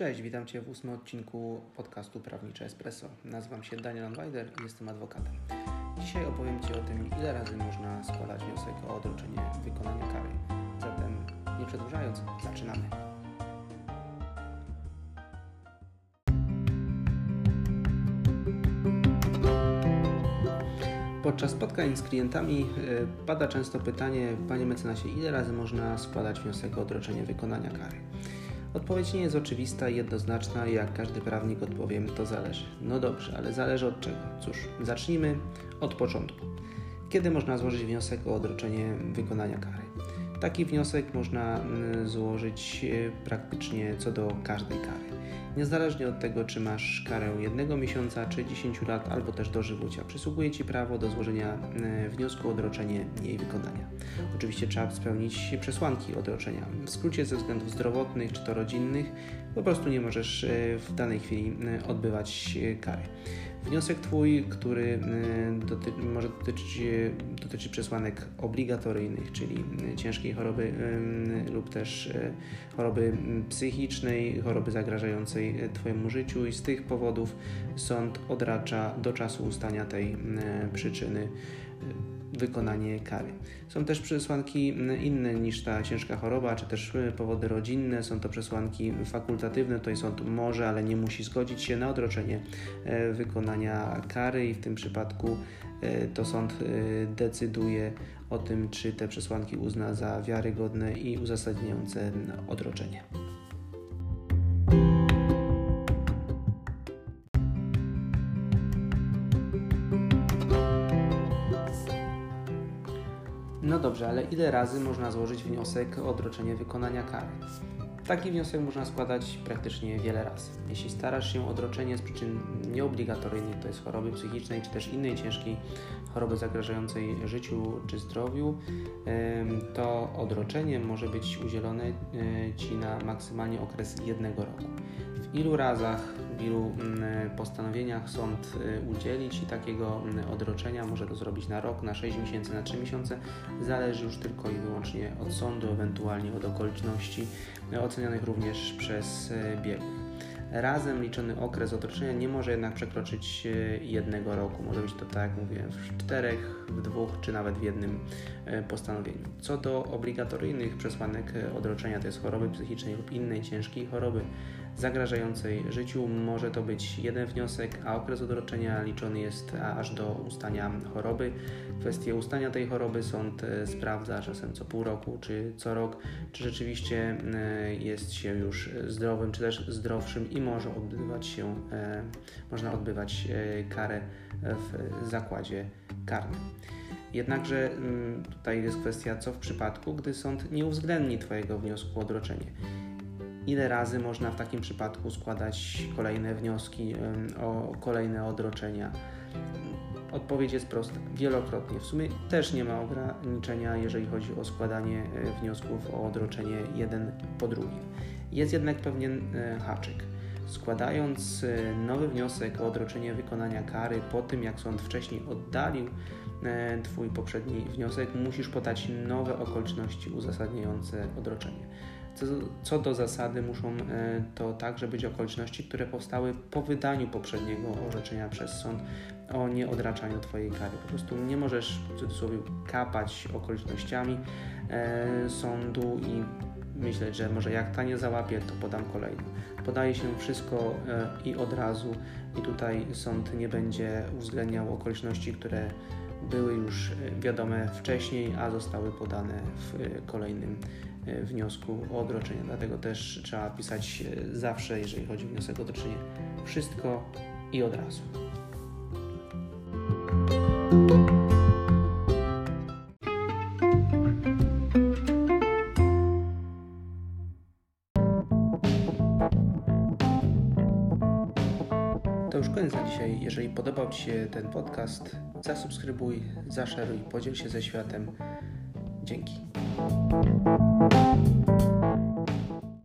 Cześć, witam Cię w ósmym odcinku podcastu Prawnicze Espresso. Nazywam się Daniel Anwajder i jestem adwokatem. Dzisiaj opowiem Ci o tym, ile razy można składać wniosek o odroczenie wykonania kary. Zatem, nie przedłużając, zaczynamy. Podczas spotkań z klientami e, pada często pytanie, Panie mecenasie, ile razy można składać wniosek o odroczenie wykonania kary? Odpowiedź nie jest oczywista i jednoznaczna, jak każdy prawnik odpowiem, to zależy. No dobrze, ale zależy od czego? Cóż, zacznijmy od początku. Kiedy można złożyć wniosek o odroczenie wykonania kary? Taki wniosek można mm, złożyć e, praktycznie co do każdej kary niezależnie od tego, czy masz karę jednego miesiąca, czy 10 lat, albo też dożywocia. Przysługuje Ci prawo do złożenia e, wniosku o odroczenie jej wykonania. Oczywiście trzeba spełnić przesłanki odroczenia. W skrócie ze względów zdrowotnych czy to rodzinnych po prostu nie możesz e, w danej chwili e, odbywać kary. Wniosek Twój, który doty może dotyczyć, dotyczy przesłanek obligatoryjnych, czyli ciężkiej choroby lub też choroby psychicznej, choroby zagrażającej Twojemu życiu i z tych powodów sąd odracza do czasu ustania tej przyczyny wykonanie kary. Są też przesłanki inne niż ta ciężka choroba, czy też e, powody rodzinne. Są to przesłanki fakultatywne. Tutaj sąd może, ale nie musi zgodzić się na odroczenie wykonania kary i w tym przypadku to sąd decyduje o tym, czy te przesłanki uzna za wiarygodne i uzasadniające odroczenie. No dobrze, ale ile razy można złożyć wniosek o odroczenie wykonania kary? Taki wniosek można składać praktycznie wiele razy. Jeśli starasz się o odroczenie z przyczyn nieobligatoryjnych, to jest choroby psychicznej czy też innej ciężkiej choroby zagrażającej życiu czy zdrowiu, to odroczenie może być udzielone e, Ci na maksymalnie okres jednego roku. W ilu razach, w ilu mm, postanowieniach sąd e, udzieli Ci takiego mm, odroczenia, może to zrobić na rok, na 6 miesięcy, na 3 miesiące, zależy już tylko i wyłącznie od sądu, ewentualnie od okoliczności ocenionych również przez e, biegłych. Razem liczony okres otoczenia nie może jednak przekroczyć e, jednego roku. Może być to, tak jak mówię, w czterech, w dwóch czy nawet w jednym e, postanowieniu. Co do obligatoryjnych przesłanek odroczenia, to jest choroby psychicznej lub innej ciężkiej choroby, zagrażającej życiu. Może to być jeden wniosek, a okres odroczenia liczony jest aż do ustania choroby. Kwestię ustania tej choroby sąd e, sprawdza czasem co pół roku czy co rok, czy rzeczywiście e, jest się już zdrowym, czy też zdrowszym i może odbywać się, e, można odbywać karę w zakładzie karnym. Jednakże mm, tutaj jest kwestia, co w przypadku, gdy sąd nie uwzględni Twojego wniosku o odroczenie ile razy można w takim przypadku składać kolejne wnioski o kolejne odroczenia. Odpowiedź jest prosta, wielokrotnie. W sumie też nie ma ograniczenia, jeżeli chodzi o składanie e, wniosków o odroczenie jeden po drugim. Jest jednak pewien e, haczyk. Składając e, nowy wniosek o odroczenie wykonania kary po tym, jak sąd wcześniej oddalił Twój poprzedni wniosek, musisz podać nowe okoliczności uzasadniające odroczenie. Co, co do zasady muszą e, to także być okoliczności, które powstały po wydaniu poprzedniego orzeczenia przez sąd o nieodraczaniu Twojej kary. Po prostu nie możesz cudzysłowie kapać okolicznościami e, sądu i myśleć, że może jak ta nie załapie, to podam kolejną. Podaje się wszystko e, i od razu i tutaj sąd nie będzie uwzględniał okoliczności, które były już wiadome wcześniej, a zostały podane w kolejnym E, wniosku o odroczenie. Dlatego też trzeba pisać e, zawsze, jeżeli chodzi o wniosek o odroczenie, wszystko i od razu. To już koniec na dzisiaj. Jeżeli podobał Ci się ten podcast, zasubskrybuj, zaszeruj, podziel się ze światem. Dzięki.